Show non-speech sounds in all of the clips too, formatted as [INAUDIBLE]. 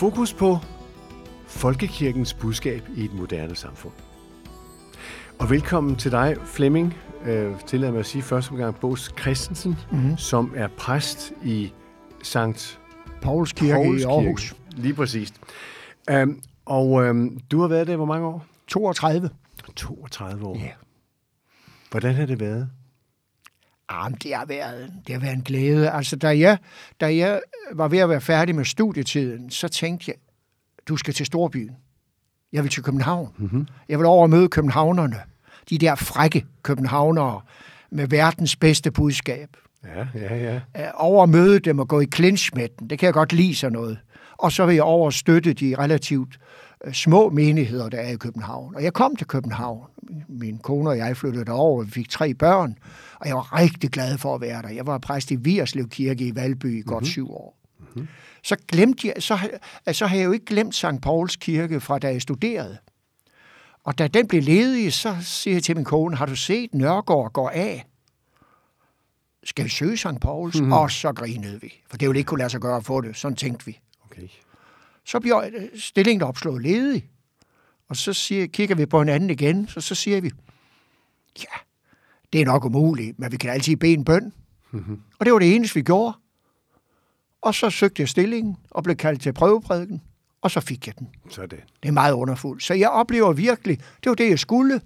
Fokus på folkekirkens budskab i et moderne samfund. Og velkommen til dig, Flemming, øh, tillad mig at sige første gang, Bås Christensen, mm-hmm. som er præst i Sankt Pauls Kirke Pauls i Aarhus. Kirke. Lige præcist. Um, og um, du har været der hvor mange år? 32. 32 år? Ja. Hvordan har det været? Jamen, det har været, det har været en glæde. Altså, da jeg, da jeg var ved at være færdig med studietiden, så tænkte jeg, du skal til Storbyen. Jeg vil til København. Mm-hmm. Jeg vil over og møde københavnerne. De der frække københavnere med verdens bedste budskab. Ja, ja, ja. Over at møde dem og gå i clinch med dem. Det kan jeg godt lide sådan noget. Og så vil jeg over støtte de relativt øh, små menigheder, der er i København. Og jeg kom til København. Min kone og jeg flyttede derover, vi fik tre børn, og jeg var rigtig glad for at være der. Jeg var præst i Vierslev Kirke i Valby i godt mm-hmm. syv år. Mm-hmm. Så glemte jeg, så, så har jeg jo ikke glemt St. Pauls Kirke fra da jeg studerede. Og da den blev ledig, så siger jeg til min kone, har du set Nørgaard går af? Skal vi søge St. Pauls? Mm. Og så grinede vi. For det ville ikke kunne lade sig gøre at få det. Sådan tænkte vi. Okay. Så bliver stillingen opslået ledig. Og så siger, kigger vi på hinanden igen, så, så siger vi, ja, det er nok umuligt, men vi kan altid bede en bøn. Mm-hmm. Og det var det eneste, vi gjorde. Og så søgte jeg stillingen og blev kaldt til prøveprædiken, og så fik jeg den. Så det. Det er meget underfuldt. Så jeg oplever virkelig, det var det, jeg skulle,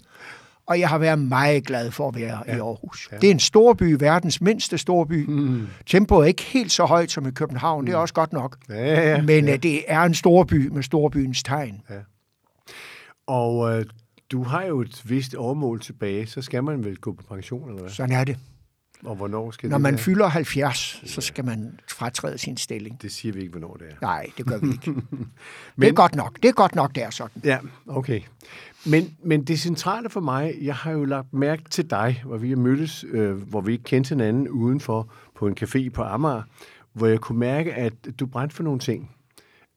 og jeg har været meget glad for at være ja. i Aarhus. Ja. Det er en storby, verdens mindste storby. Mm. Tempoet er ikke helt så højt som i København, mm. det er også godt nok. Ja, ja, Men ja. Øh, det er en storby med storbyens tegn. Ja. Og øh, du har jo et vist overmål tilbage, så skal man vel gå på pension, eller hvad? Sådan er det. Og hvornår skal Når det man være? fylder 70, så skal man fratræde sin stilling. Det siger vi ikke, hvornår det er. Nej, det gør vi ikke. men, [LAUGHS] det er godt nok. Det er godt nok, det er sådan. Ja, okay. Men, men det centrale for mig, jeg har jo lagt mærke til dig, hvor vi har mødtes, øh, hvor vi ikke kendte hinanden udenfor på en café på Amager, hvor jeg kunne mærke, at du brændte for nogle ting.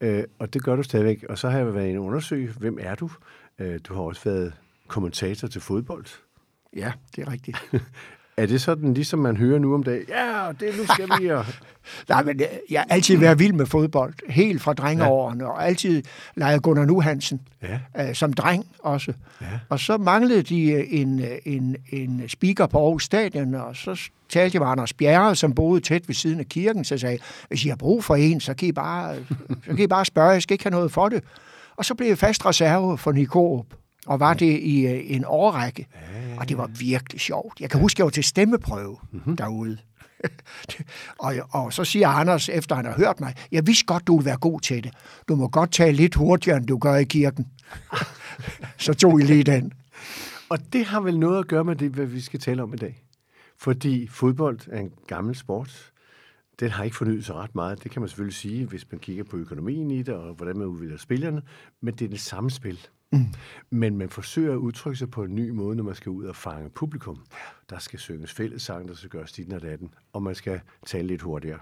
Øh, og det gør du stadigvæk. Og så har jeg været inde og undersøge, hvem er du? Øh, du har også været kommentator til fodbold. Ja, det er rigtigt. [LAUGHS] Er det sådan, ligesom man hører nu om dagen? Ja, det nu skal vi. Og... [LAUGHS] Nej, men jeg har altid været vild med fodbold. Helt fra drengeårene. Ja. Og altid leget Gunnar Nu Hansen. Ja. Øh, som dreng også. Ja. Og så manglede de en, en, en speaker på Aarhus Stadion. Og så talte jeg med Anders Bjerre, som boede tæt ved siden af kirken. Så sagde hvis I har brug for en, så kan I bare, så kan I bare spørge. Jeg skal ikke have noget for det. Og så blev jeg fast reserve for Nikorup og var det i øh, en årrække. Ja, ja, ja. Og det var virkelig sjovt. Jeg kan huske, jeg var til stemmeprøve mm-hmm. derude. [LAUGHS] og, og så siger Anders, efter han har hørt mig, jeg vidste godt, du vil være god til det. Du må godt tale lidt hurtigere, end du gør i kirken. [LAUGHS] så tog I lige den. Og det har vel noget at gøre med det, hvad vi skal tale om i dag. Fordi fodbold er en gammel sport. Den har ikke fornyet sig ret meget. Det kan man selvfølgelig sige, hvis man kigger på økonomien i det, og hvordan man udvikler spillerne. Men det er det samme spil. Mm. Men man forsøger at udtrykke sig på en ny måde, når man skal ud og fange publikum. Der skal synges fællessang, der skal gøres dit og datten, og man skal tale lidt hurtigere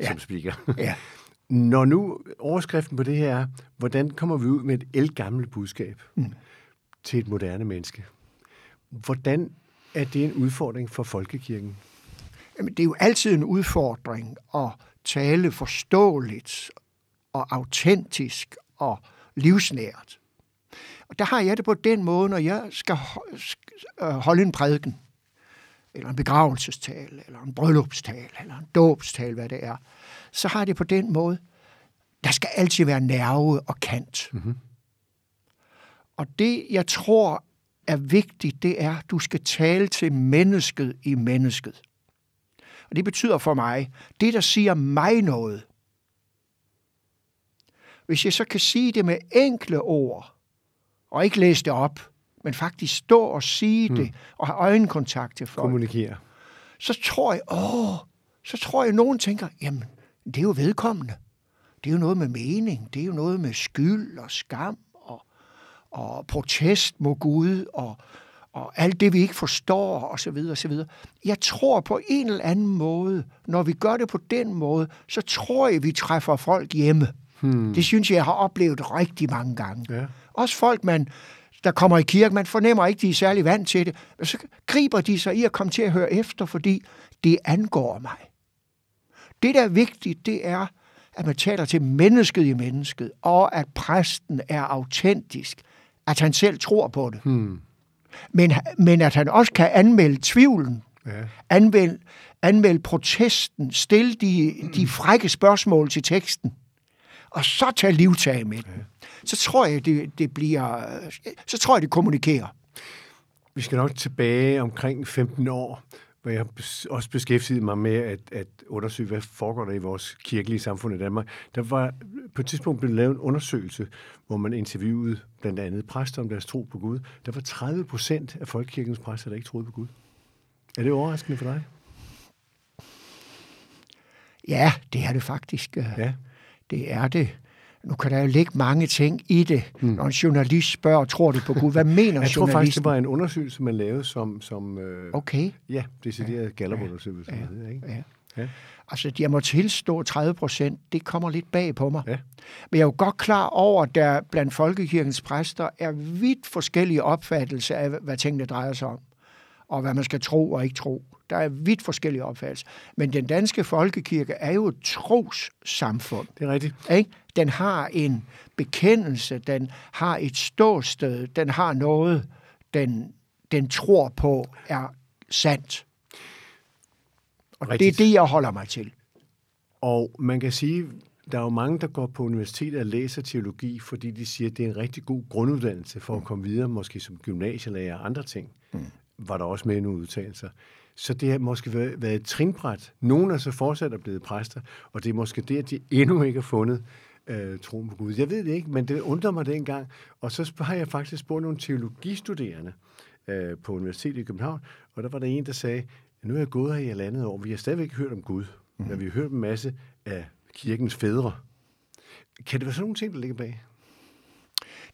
ja. som speaker. Ja. [LAUGHS] Når nu overskriften på det her er, hvordan kommer vi ud med et elgammelt budskab mm. til et moderne menneske? Hvordan er det en udfordring for folkekirken? Det er jo altid en udfordring at tale forståeligt og autentisk og livsnært. Og der har jeg det på den måde, når jeg skal øh, holde en prædiken, eller en begravelsestal, eller en bryllupstal, eller en dåbstal, hvad det er, så har det på den måde, der skal altid være nerve og kant. Mm-hmm. Og det, jeg tror er vigtigt, det er, at du skal tale til mennesket i mennesket. Og det betyder for mig, det der siger mig noget, hvis jeg så kan sige det med enkle ord, og ikke læse det op, men faktisk stå og sige hmm. det, og have øjenkontakt til folk. Kommunikere. Så tror jeg, åh, så tror jeg, at nogen tænker, jamen, det er jo vedkommende. Det er jo noget med mening, det er jo noget med skyld og skam og, og protest mod Gud og, og alt det, vi ikke forstår, og så videre, og så videre. Jeg tror på en eller anden måde, når vi gør det på den måde, så tror jeg, vi træffer folk hjemme. Hmm. Det synes jeg, jeg har oplevet rigtig mange gange. Ja. Også folk, man, der kommer i kirke, man fornemmer ikke, de er særlig vant til det, men så griber de sig i at komme til at høre efter, fordi det angår mig. Det, der er vigtigt, det er, at man taler til mennesket i mennesket, og at præsten er autentisk, at han selv tror på det. Hmm. Men, men at han også kan anmelde tvivlen, Ja. anmelde, anmelde protesten, stille de, de frække spørgsmål til teksten, og så tage livtag med den. Så tror jeg, det, det bliver, så tror jeg, det kommunikerer. Vi skal nok tilbage omkring 15 år, hvor jeg også beskæftigede mig med at, at undersøge, hvad foregår der i vores kirkelige samfund i Danmark. Der var på et tidspunkt blevet lavet en undersøgelse, hvor man interviewede blandt andet præster om deres tro på Gud. Der var 30 procent af folkekirkens præster, der ikke troede på Gud. Er det overraskende for dig? Ja, det er det faktisk. Ja. Det er det. Nu kan der jo ligge mange ting i det, mm. når en journalist spørger, tror du på Gud? Hvad mener Jeg tror faktisk, journalisten? det var en undersøgelse, man lavede som, som øh, Okay, ja, decideret Gallup-undersøgelse. Ja. Ja. Ikke? ja. Ja. Altså, jeg må tilstå 30 procent, det kommer lidt bag på mig. Ja. Men jeg er jo godt klar over, at der blandt folkekirkens præster er vidt forskellige opfattelser af, hvad tingene drejer sig om, og hvad man skal tro og ikke tro. Der er vidt forskellige opfattelser. Men den danske folkekirke er jo et trossamfund. Det er rigtigt. Ikke? Den har en bekendelse, den har et ståsted, den har noget, den, den tror på er sandt. Og Rigtigt. det er det, jeg holder mig til. Og man kan sige, der er jo mange, der går på universitetet og læser teologi, fordi de siger, at det er en rigtig god grunduddannelse for at komme videre, måske som gymnasielærer og andre ting. Mm. Var der også med i nogle udtalelser. Så det har måske været, været et trinbræt. Nogle er så fortsat er blevet præster, og det er måske det, at de endnu ikke har fundet øh, troen på Gud. Jeg ved det ikke, men det undrer mig dengang. Og så har jeg faktisk spurgt nogle teologistuderende øh, på Universitetet i København, og der var der en, der sagde, nu er jeg gået her i halvandet år, vi har stadigvæk ikke hørt om Gud, mm. men vi har hørt en masse af kirkens fædre. Kan det være sådan nogle ting, der ligger bag?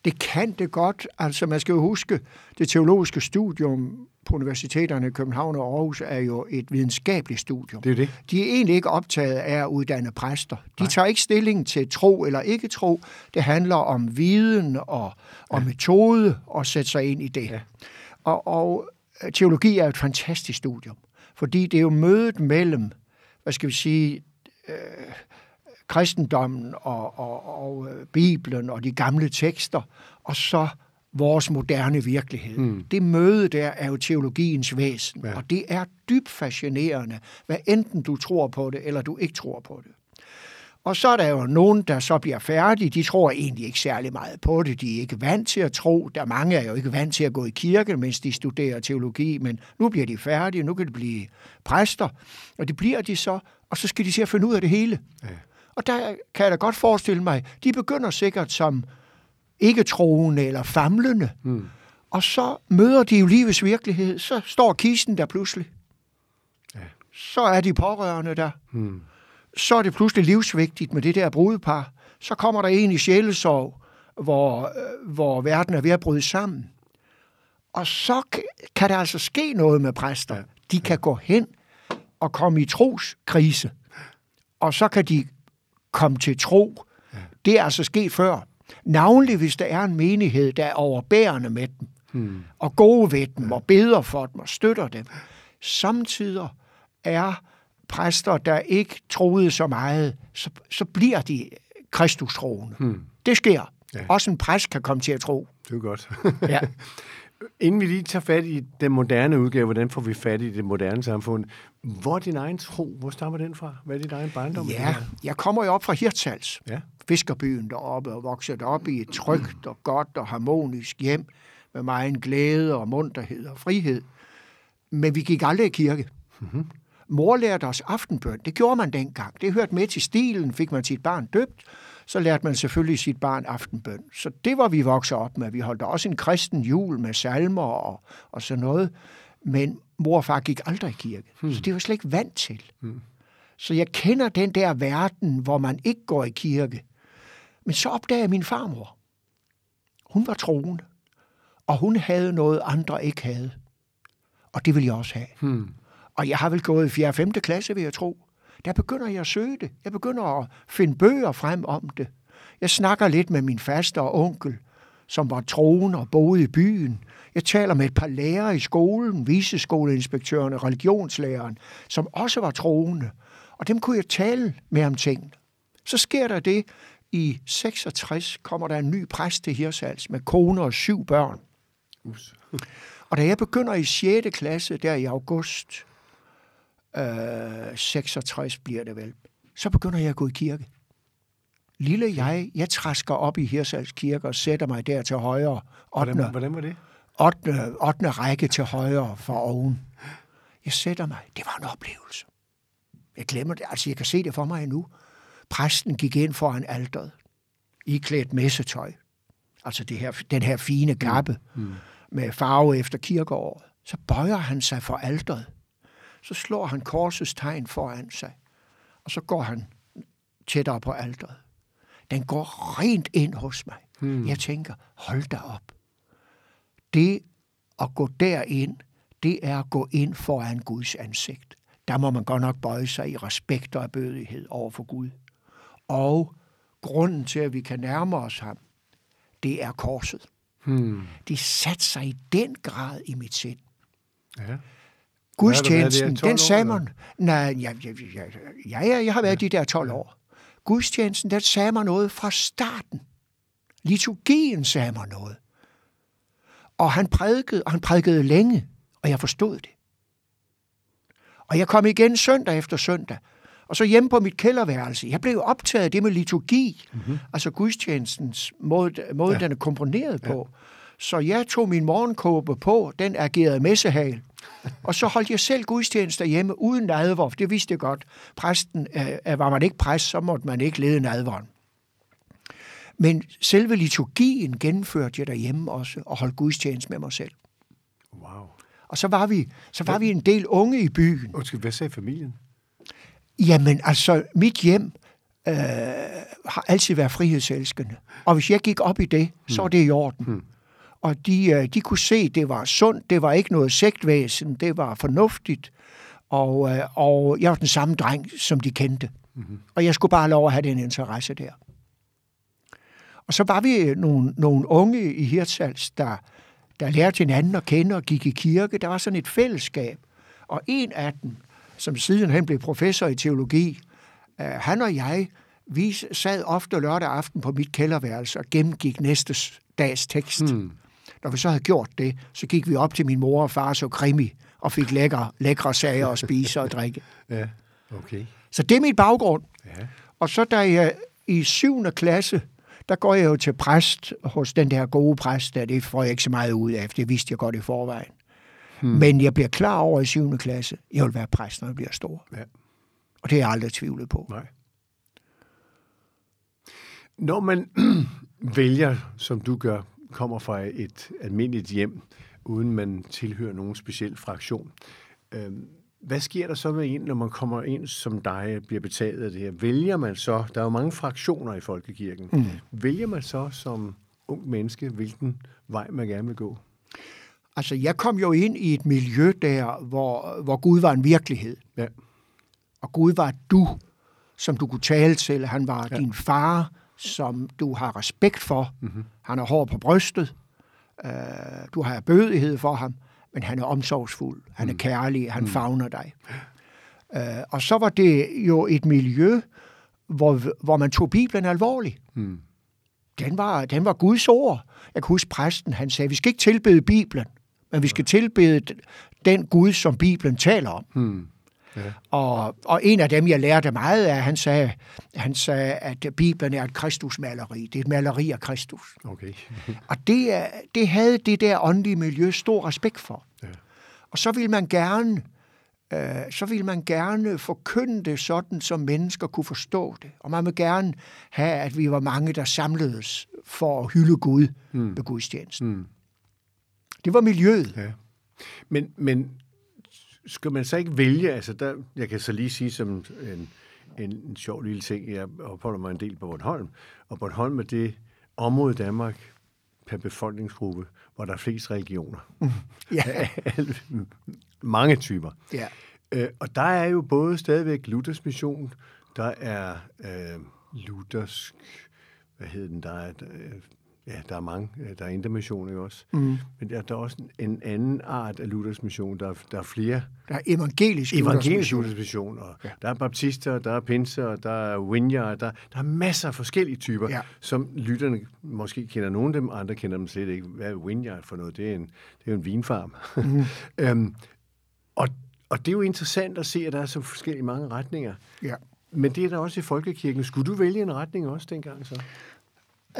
Det kan det godt. Altså, man skal jo huske, det teologiske studium på universiteterne i København og Aarhus er jo et videnskabeligt studium. Det er det. De er egentlig ikke optaget af at uddanne præster. De tager ikke stilling til tro eller ikke tro. Det handler om viden og, og metode og sætte sig ind i det. Ja. Og, og øh, teologi er et fantastisk studium, fordi det er jo mødet mellem, hvad skal vi sige, øh, kristendommen og, og, og øh, Bibelen og de gamle tekster, og så vores moderne virkelighed. Mm. Det møde der er jo teologiens væsen, Ja. og det er dybt fascinerende, hvad enten du tror på det, eller du ikke tror på det. Og så er der jo nogen, der så bliver færdige. De tror egentlig ikke særlig meget på det. De er ikke vant til at tro. Der mange er jo ikke vant til at gå i kirke, mens de studerer teologi. Men nu bliver de færdige. Nu kan de blive præster. Og det bliver de så. Og så skal de se at finde ud af det hele. Ja. Og der kan jeg da godt forestille mig, de begynder sikkert som ikke troende eller famlende. Mm. Og så møder de jo livets virkelighed. Så står kisten der pludselig. Ja. Så er de pårørende der Hmm. så er det pludselig livsvigtigt med det der brudepar. Så kommer der en i sjælesorg, hvor, øh, hvor verden er ved at bryde sammen. Og så kan der altså ske noget med præster. De kan gå hen og komme i troskrise. Og så kan de komme til tro. Det er altså sket før. Navnlig hvis der er en menighed, der er overbærende med dem. Hmm. Og gode ved dem, og beder for dem, og støtter dem. Samtidig er præster, der ikke troede så meget, så, så bliver de kristustroende. Hmm. Det sker. Ja. Ja. Også en præst kan komme til at tro. Det er godt. Ja. [LAUGHS] Inden vi lige tager fat i den moderne udgave, hvordan får vi fat i det moderne samfund? Hvor er din egen tro? Hvor stammer den fra? Hvad er din egen barndom? ja, jeg kommer jo op fra Hirtshals, Ja. fiskerbyen deroppe, og voksede op i et trygt og godt og harmonisk hjem, med meget glæde og munterhed og frihed. Men vi gik aldrig i kirke. Mm-hmm. Mor lærte os aftenbøn. Det gjorde man dengang. Det hørte med til stilen. Fik man sit barn døbt, så lærte man selvfølgelig sit barn aftenbøn. Så det var vi vokset op med. Vi holdt også en kristen jul med salmer og, og sådan noget. Men mor og far gik aldrig i kirke. Hmm. Så det var slet ikke vant til. Hmm. Så jeg kender den der verden, hvor man ikke går i kirke. Men så opdager jeg min farmor. Hun var troende. Og hun havde noget, andre ikke havde. Og det vil jeg også have. Hmm. Og jeg har vel gået i 4. og 5. klasse, vil jeg tro. Der begynder jeg at søge det. Jeg begynder at finde bøger frem om det. Jeg snakker lidt med min faster og onkel, som var troende og boede i byen. Jeg taler med et par lærere i skolen, viseskoleinspektøren og religionslæreren, som også var troende. Og dem kunne jeg tale med om tingene. Så sker der det, i 66 kommer der en ny præst til Hirsals med kone og syv børn. Og da jeg begynder i 6. klasse, der i august, øh, 66 bliver det vel, så begynder jeg at gå i kirke. Lille jeg, jeg træsker op i Hirsals kirke og sætter mig der til højre. 8. Hvordan, hvordan var det? 8. 8. række til højre for oven. Jeg sætter mig. Det var en oplevelse. Jeg glemmer det. Altså, jeg kan se det for mig endnu. Præsten gik ind foran alderet, iklædt messetøj. Altså det her, den her fine kappe mm. Mm. med farve efter kirkeåret. Så bøjer han sig for alderet. Så slår han korsets tegn foran sig. Og så går han tættere på alderet. Den går rent ind hos mig. Mm. Jeg tænker, hold da op. Det at gå derind, det er at gå ind foran Guds ansigt. Der må man godt nok bøje sig i respekt og bødighed over for Gud. Og grunden til, at vi kan nærme os ham, det er korset. Hmm. Det satte sig i den grad i mit sind. Ja. Gudstjenesten, den sagde man... Nej, ja, ja, ja, ja, jeg har været ja. de der 12 år. Gudstjenesten, den sagde mig noget fra starten. Liturgien sagde mig noget. Og han prædikede, og han prædikede længe, og jeg forstod det. Og jeg kom igen søndag efter søndag, og så hjemme på mit kælderværelse. Jeg blev optaget af det med liturgi, mm-hmm. altså gudstjenestens måde, måde ja. den er komponeret på. Ja. Så jeg tog min morgenkåbe på, den agerede messehal, og så holdt jeg selv gudstjenester hjemme uden nadver, for det vidste jeg godt. Præsten, øh, var man ikke præst, så måtte man ikke lede nadveren. Men selve liturgien gennemførte jeg derhjemme også, og holdt gudstjeneste med mig selv. Wow. Og så var vi, så var vi en del unge i byen. Undskyld, hvad sagde familien? Jamen, altså, mit hjem øh, har altid været frihedselskende. Og hvis jeg gik op i det, så var det i orden. Hmm. Og de, øh, de kunne se, at det var sundt, det var ikke noget sektvæsen, det var fornuftigt. Og, øh, og jeg var den samme dreng, som de kendte. Mm-hmm. Og jeg skulle bare have lov at have den interesse der. Og så var vi nogle, nogle unge i Hirtshals, der, der lærte hinanden at kende og gik i kirke. Der var sådan et fællesskab. Og en af dem, som sidenhen blev professor i teologi, øh, han og jeg, vi sad ofte lørdag aften på mit kælderværelse og gennemgik næste dags tekst. Hmm. Når vi så havde gjort det, så gik vi op til min mor og far så krimi og fik lækre, lækre sager at spise og drikke. [LAUGHS] Ja, okay. Så det er mit baggrund. Ja. Og så da jeg i syvende klasse, der går jeg jo til præst hos den der gode præst, der det får jeg ikke så meget ud af, det vidste jeg godt i forvejen. Hmm. Men jeg bliver klar over i 7. klasse, jeg vil være præst, når jeg bliver stor. Ja. Og det er jeg aldrig tvivlet på. Nej. Når man [CLEARS THROAT] vælger, som du gør, kommer fra et almindeligt hjem, uden man tilhører nogen speciel fraktion, øh, hvad sker der så med en, når man kommer ind som dig, bliver betaget af det her? Vælger man så, der er jo mange fraktioner i folkekirken, mm. vælger man så som ung menneske, hvilken vej man gerne vil gå? Altså, jeg kom jo ind i et miljø der, hvor, hvor Gud var en virkelighed. Ja. Og Gud var du, som du kunne tale til. Han var ja. din far, som du har respekt for. Mm-hmm. Han er hård på brystet. Uh, du har bødighed for ham, men han er omsorgsfuld. Han er mm. kærlig. Han mm. favner dig. Uh, og så var det jo et miljø, hvor, hvor man tog Bibelen alvorligt. Mm. Den var, den var Guds ord. Jeg kan huske præsten, han sagde, vi skal ikke tilbede Bibelen men vi skal tilbede den Gud, som Bibelen taler om. Hmm. Ja. Og, og en af dem, jeg lærte meget af, han sagde, han sagde, at Bibelen er et Kristusmaleri. Det er et maleri af Kristus. Okay. [LAUGHS] og det, det havde det der åndelige miljø stor respekt for. Ja. Og så vil man gerne øh, så vil man gerne forkynde det sådan, som mennesker kunne forstå det. Og man vil gerne have, at vi var mange, der samledes for at hylde Gud mm. ved gudstjenesten. Mm. Det var miljøet. Ja. Men, men skal man så ikke vælge, altså der, jeg kan så lige sige som en, en, en sjov lille ting, jeg opholder mig en del på Bornholm, og Bornholm er det område i Danmark per befolkningsgruppe, hvor der er flest religioner. [LAUGHS] ja. [LAUGHS] Mange typer. Ja. Øh, og der er jo både stadigvæk Luthers mission, der er øh, luthersk, hvad hedder den, der er, øh, ja, der er mange. Der er intermission, ikke også? Mm. Men der, der er også en, en anden art af Luthers mission. Der, er- der er flere Der er evangelisk evangelisk. Luthers mission. Og ja. Der er baptister, der er pinser, der er winjer, der, der er masser af forskellige typer, Ja. som lytterne måske kender nogle af dem, andre kender dem slet ikke. Hvad er winjer for noget? Det er en, det er jo en vinfarm. Mm. [LAUGHS] øhm, og, og det er jo interessant at se, at der er så forskellige mange retninger. Ja. Men det er der også i folkekirken. Skulle du vælge en retning også dengang så?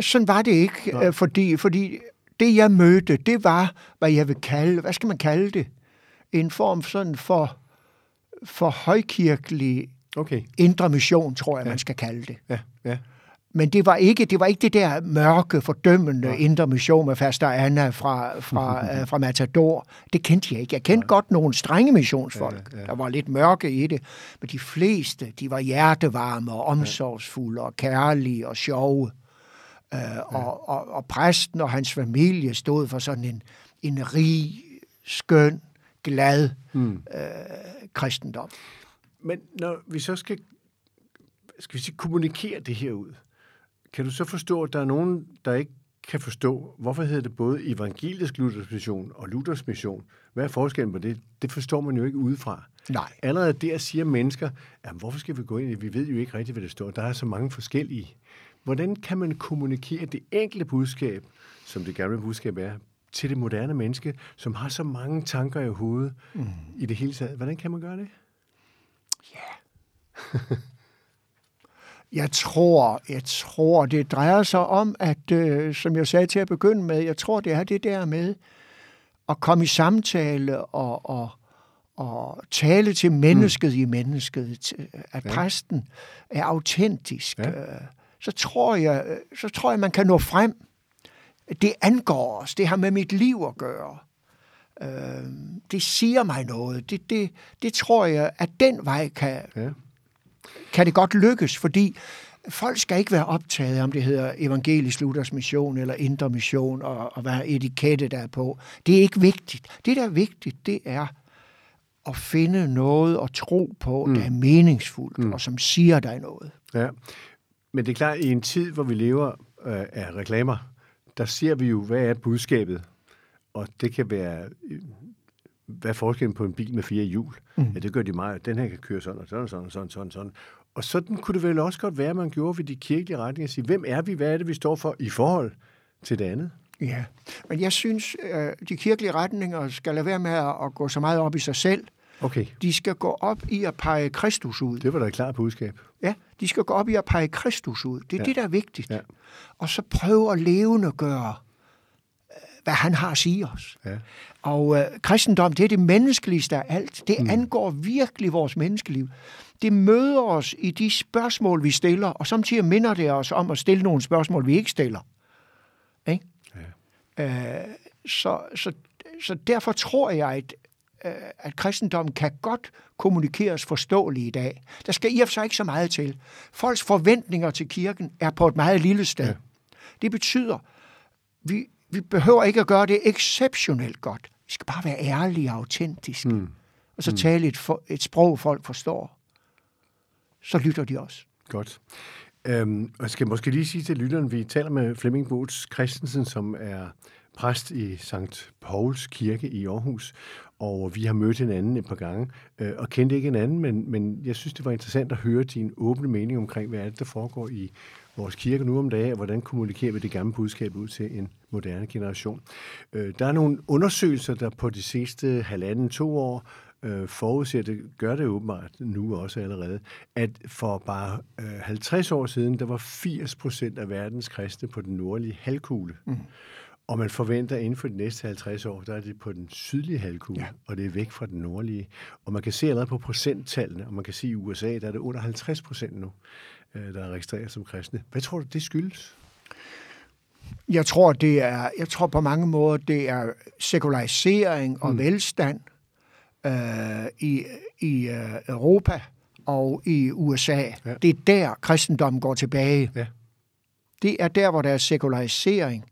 Sådan var det ikke, øh, fordi, fordi det, jeg mødte, det var, hvad jeg vil kalde, hvad skal man kalde det? En form sådan for, for højkirkelig Okay. indre mission, tror jeg, man skal kalde det. Ja, ja. Men det var ikke det, var ikke det der mørke, fordømmende ja. indre mission med Faster Anna fra, fra, [LAUGHS] øh, fra Matador. Det kendte jeg ikke. Jeg kendte ja. godt nogle strenge missionsfolk. Ja, ja. Der var lidt mørke i det. Men de fleste, de var hjertevarme og omsorgsfulde og kærlige og sjove. Øh, og, og, og præsten og hans familie stod for sådan en, en rig, skøn, glad mm. øh, kristendom. Men når vi så skal, skal vi sige, kommunikere det her ud, kan du så forstå, at der er nogen, der ikke kan forstå, hvorfor hedder det både evangelisk Luthers mission og Luthers mission? Hvad er forskellen på det? Det forstår man jo ikke udefra. Nej. Allerede der siger mennesker, jamen, hvorfor skal vi gå ind i det? Vi ved jo ikke rigtigt, hvad det står. Der er så mange forskellige. Hvordan kan man kommunikere det enkelte budskab, som det gamle budskab er, til det moderne menneske, som har så mange tanker i hovedet mm. i det hele taget? Hvordan kan man gøre det? [LAUGHS] Jeg tror, jeg tror, det drejer sig om, at, øh, som jeg sagde til at begynde med, jeg tror, det er det der med at komme i samtale og, og, og tale til mennesket mm. i mennesket, at ja. præsten er autentisk. Ja. Øh, så tror jeg, så tror jeg, man kan nå frem. Det angår os. Det har med mit liv at gøre. Øh, det siger mig noget. Det, det, det tror jeg, at den vej kan, Ja. kan det godt lykkes, fordi folk skal ikke være optaget af, om det hedder evangelisk Luthers mission eller indre mission, og, og hvad etikette der er på. Det er ikke vigtigt. Det, der er vigtigt, det er at finde noget at tro på, mm. der er meningsfuldt, mm. og som siger dig noget. Ja, men det er klart, at i en tid, hvor vi lever øh, af reklamer, der ser vi jo, hvad er budskabet? Og det kan være, øh, hvad er forskellen på en bil med fire hjul? Mm. Ja, det gør de meget. Den her kan køre sådan og sådan og sådan og sådan, sådan, sådan. Og sådan kunne det vel også godt være, at man gjorde ved de kirkelige retninger at sige, hvem er vi, hvad er det, vi står for i forhold til det andet? Ja, men jeg synes, øh, de kirkelige retninger skal lade være med at gå så meget op i sig selv. Okay, De skal gå op i at pege Kristus ud. det var da et klart budskab. Ja, de skal gå op i at pege Kristus ud. Det er ja. Det, der er vigtigt. Ja. Og så prøve at levende gøre, hvad han har at sige os. Ja. Og øh, kristendom, det er det menneskeligste af alt. Det mm. angår virkelig vores menneskeliv. Det møder os i de spørgsmål, vi stiller, og samtidig minder det os om at stille nogle spørgsmål, vi ikke stiller. Ikke? Ja. Øh, så, så, så derfor tror jeg, at, øh, at kristendommen kan godt kommunikeres forståeligt i dag. Der skal i og for sig ikke så meget til. Folks forventninger til kirken er på et meget lille sted. Ja. Det betyder, vi, vi behøver ikke at gøre det exceptionelt godt. Vi skal bare være ærlige og autentiske. Mm. Og så tale et, for, et sprog, folk forstår. Så lytter de også. Godt. Øhm, og jeg skal måske lige sige til lytteren, vi taler med Flemming Bots Christensen, som er præst i St. Pauls Kirke i Aarhus, og vi har mødt hinanden et par gange, øh, og kendte ikke hinanden, men, men jeg synes, det var interessant at høre din åbne mening omkring, hvad er det, der foregår i vores kirke nu om dagen, og hvordan kommunikerer vi det gamle budskab ud til en moderne generation. Øh, der er nogle undersøgelser, der på de sidste halvanden, to år øh, forudser, det gør det åbenbart nu også allerede, at for bare øh, 50 år siden, der var 80 procent af verdens kristne på den nordlige halvkugle. Mm. Og man forventer inden for de næste 50 år, der er det på den sydlige halvkugle, ja. og det er væk fra den nordlige. Og man kan se allerede på procenttallene, og man kan se i USA, der er det under 50 procent nu, øh, der er registreret som kristne. Hvad tror du, det skyldes? Jeg tror, det er, jeg tror på mange måder, det er sekularisering og mm. velstand øh, i, i øh, Europa og i USA. Ja. Det er der, kristendommen går tilbage. Ja. Det er der, hvor der er sekularisering.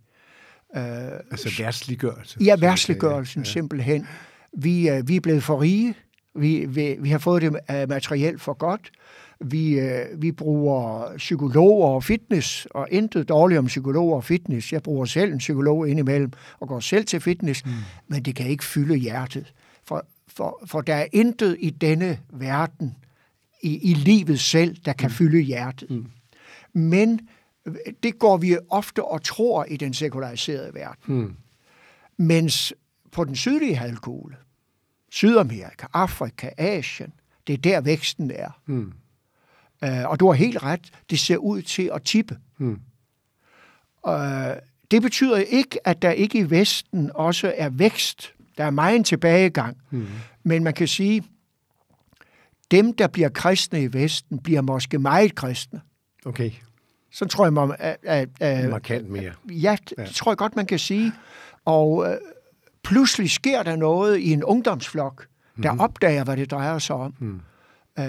Altså værtsliggørelse. Ja, værtsliggørelsen ja. simpelthen. Vi, øh, vi er blevet for rige. Vi, vi, vi har fået det uh, materielt for godt. Vi, uh, vi bruger psykologer og fitness, og intet dårligt om psykologer og fitness. Jeg bruger selv en psykolog indimellem, og går selv til fitness, mm. men det kan ikke fylde hjertet. For, for, for der er intet i denne verden, i, i livet selv, der kan mm. fylde hjertet. Mm. Men det går vi ofte og tror i den sekulariserede verden. Mm. Mens på den sydlige halvkugle, Sydamerika, Afrika, Asien, det er der væksten er. Mm. Uh, og du har helt ret, det ser ud til at tippe. Mm. Uh, det betyder ikke, at der ikke i Vesten også er vækst. Der er meget en tilbagegang. Mm. Men man kan sige, dem, der bliver kristne i Vesten, bliver måske meget kristne. Okay. Så tror jeg, man... At, at, Markant mere. Ja, det ja. tror jeg godt, man kan sige. Og øh, pludselig sker der noget i en ungdomsflok, der mm-hmm. opdager, hvad det drejer sig om. Mm. Øh,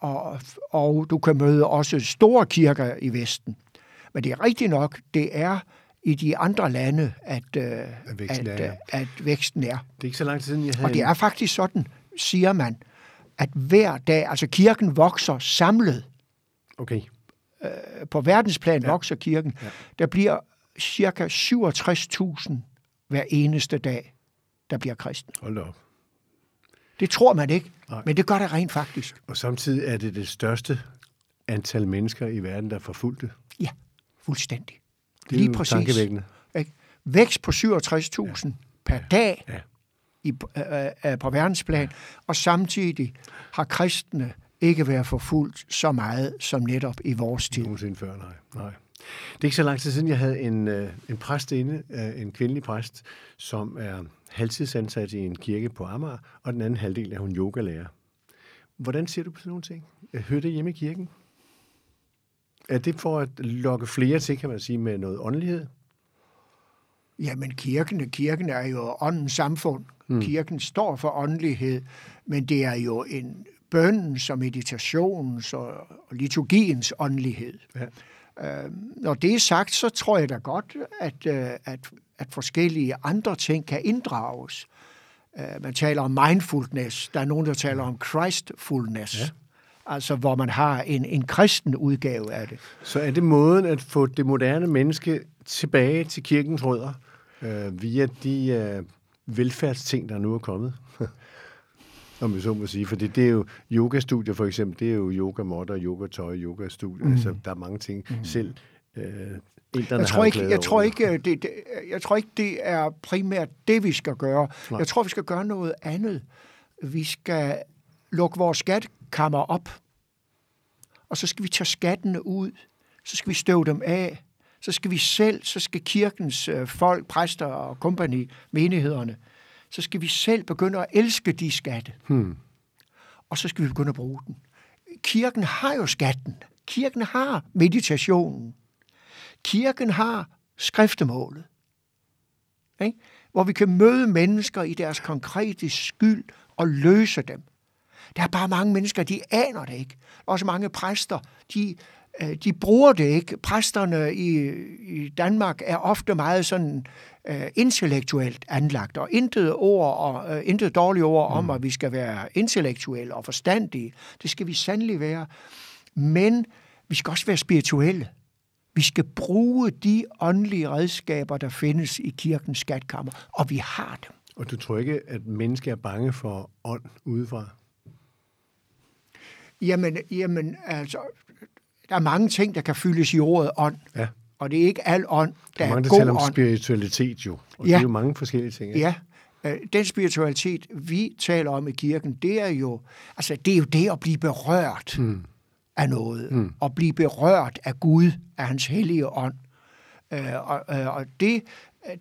og, og du kan møde også store kirker i Vesten. Men det er rigtigt nok, det er i de andre lande, at, øh, at, væksten, at, er, ja. at væksten er. Det er ikke så lang tid siden, jeg havde... Og det er faktisk sådan, siger man, at hver dag, altså kirken vokser samlet. Okay. Øh, på verdensplan ja. vokser kirken. Ja. Der bliver cirka 67.000 hver eneste dag, der bliver kristen. Hold op. Det tror man ikke, Nej. men det gør det rent faktisk. Og samtidig er det det største antal mennesker i verden, der er forfulgte. Ja, fuldstændig. Det er Lige præcis. tankevækkende. Vækst på 67.000 ja. per dag ja. i, øh, øh, på verdensplan, ja. og samtidig har kristne ikke været forfulgt så meget som netop i vores tid. Nogensinde før, nej. nej. Det er ikke så lang tid siden, jeg havde en, øh, en præst inde, øh, en kvindelig præst, som er halvtidsansat i en kirke på Amager, og den anden halvdel er hun yogalærer. Hvordan ser du på sådan nogle ting? Hører det hjemme i kirken? Er det for at lokke flere til, kan man sige, med noget åndelighed? Jamen, kirken, kirken er jo åndens samfund. Mm. Kirken står for åndelighed, men det er jo en bøndens og meditationens og liturgiens åndelighed. Ja. Øh, når det er sagt, så tror jeg da godt, at, øh, at, at forskellige andre ting kan inddrages. Øh, man taler om mindfulness, der er nogen, der taler om Christfulness. Ja. Altså, hvor man har en, en kristen udgave af det. Så er det måden at få det moderne menneske tilbage til kirkens rødder, øh, via de øh, velfærdsting, der nu er kommet? [LAUGHS] om vi så må sige. For det, er jo yogastudier for eksempel, det er jo yogamotter, yogatøj, yogastudier. Mm. Altså, der er mange ting mm. selv. Øh, jeg tror, ikke, jeg, tror ikke, det, det, jeg tror ikke, det er primært det, vi skal gøre. Nej. Jeg tror, vi skal gøre noget andet. Vi skal lukke vores skatkammer op, og så skal vi tage skattene ud. Så skal vi støve dem af. Så skal vi selv, så skal kirkens øh, folk, præster og kompagni, menighederne, så skal vi selv begynde at elske de skatte. Hmm. Og så skal vi begynde at bruge den. Kirken har jo skatten. Kirken har meditationen. Kirken har skriftemålet. Ikke? Hvor vi kan møde mennesker i deres konkrete skyld og løse dem. Der er bare mange mennesker, de aner det ikke. Også mange præster, de de bruger det ikke. Præsterne i, i Danmark er ofte meget sådan uh, intellektuelt anlagt, og intet ord og uh, intet dårlige ord mm. om, at vi skal være intellektuelle og forstandige. Det skal vi sandelig være. Men vi skal også være spirituelle. Vi skal bruge de åndelige redskaber, der findes i kirkens skatkammer, og vi har dem. Og du tror ikke, at mennesker er bange for ånd udefra? Jamen, jamen altså, der er mange ting, der kan fyldes i ordet ånd. Ja. Og det er ikke al ånd, der, der er, mange, der god taler om ånd. spiritualitet jo. Og ja. det er jo mange forskellige ting. Ja. ja. Øh, den spiritualitet, vi taler om i kirken, det er jo, altså, det, er jo det at blive berørt mm. af noget. Mm. At blive berørt af Gud, af hans hellige ånd. Øh, og, øh, og det,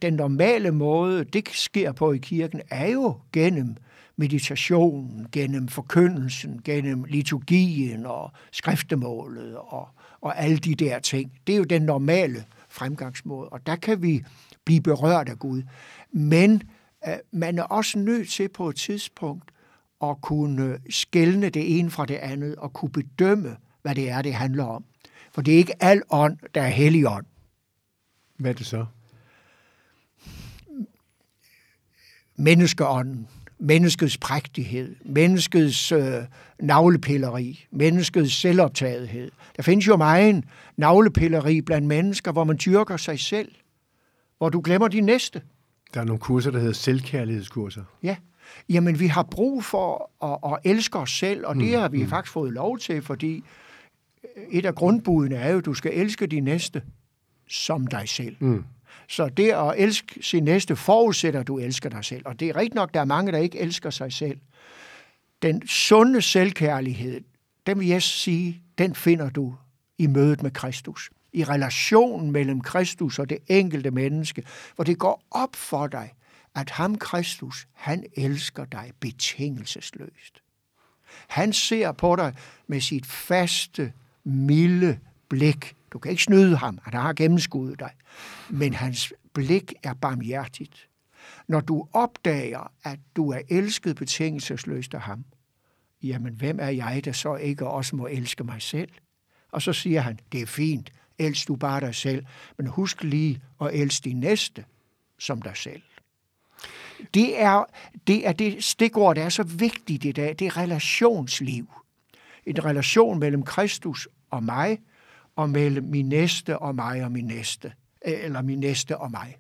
den normale måde, det sker på i kirken, er jo gennem meditationen, gennem forkyndelsen, gennem liturgien og skriftemålet og, og alle de der ting. Det er jo den normale fremgangsmåde, og der kan vi blive berørt af Gud. Men øh, man er også nødt til på et tidspunkt at kunne skælne det ene fra det andet og kunne bedømme, hvad det er, det handler om. For det er ikke al ånd, der er hellig ånd. Hvad er det så? Menneskeånden, menneskets prægtighed, menneskets øh, navlepilleri, menneskets selvoptagethed. Der findes jo meget navlepilleri blandt mennesker, hvor man dyrker sig selv, hvor du glemmer de næste. Der er nogle kurser, der hedder selvkærlighedskurser. Ja, jamen vi har brug for at, at elske os selv, og det mm. har vi mm. faktisk fået lov til, fordi et af grundbudene er jo, at du skal elske de næste som dig selv. Mm. Så det at elske sin næste forudsætter, at du elsker dig selv. Og det er rigtigt nok, der er mange, der ikke elsker sig selv. Den sunde selvkærlighed, den vil jeg sige, den finder du i mødet med Kristus. I relationen mellem Kristus og det enkelte menneske, hvor det går op for dig, at ham Kristus, han elsker dig betingelsesløst. Han ser på dig med sit faste, milde blik. Du kan ikke snyde ham, han har gennemskuddet dig. Men hans blik er barmhjertigt. Når du opdager, at du er elsket betingelsesløst af ham, jamen hvem er jeg, der så ikke også må elske mig selv? Og så siger han, det er fint, elsk du bare dig selv, men husk lige at elske din næste som dig selv. Det er det, er det stikord, der er så vigtigt i dag, det er relationsliv. En relation mellem Kristus og mig, og mellem min næste og mig og min næste, øh, eller min næste og mig.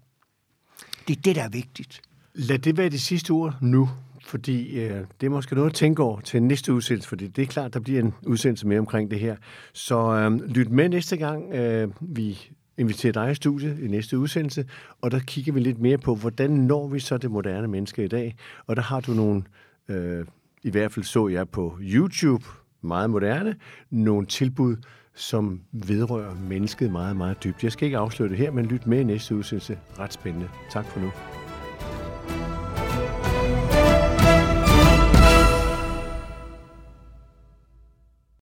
Det er det, der er vigtigt. Lad det være det sidste ord nu, fordi øh, det er måske noget at tænke over til næste udsendelse, fordi det er klart, der bliver en udsendelse mere omkring det her. Så øh, lyt med næste gang, øh, vi inviterer dig i studiet i næste udsendelse, og der kigger vi lidt mere på, hvordan når vi så det moderne menneske i dag. Og der har du nogle, øh, i hvert fald så jeg på YouTube, meget moderne, nogle tilbud, som vedrører mennesket meget, meget dybt. Jeg skal ikke afsløre det her, men lyt med i næste udsendelse. Ret spændende. Tak for nu.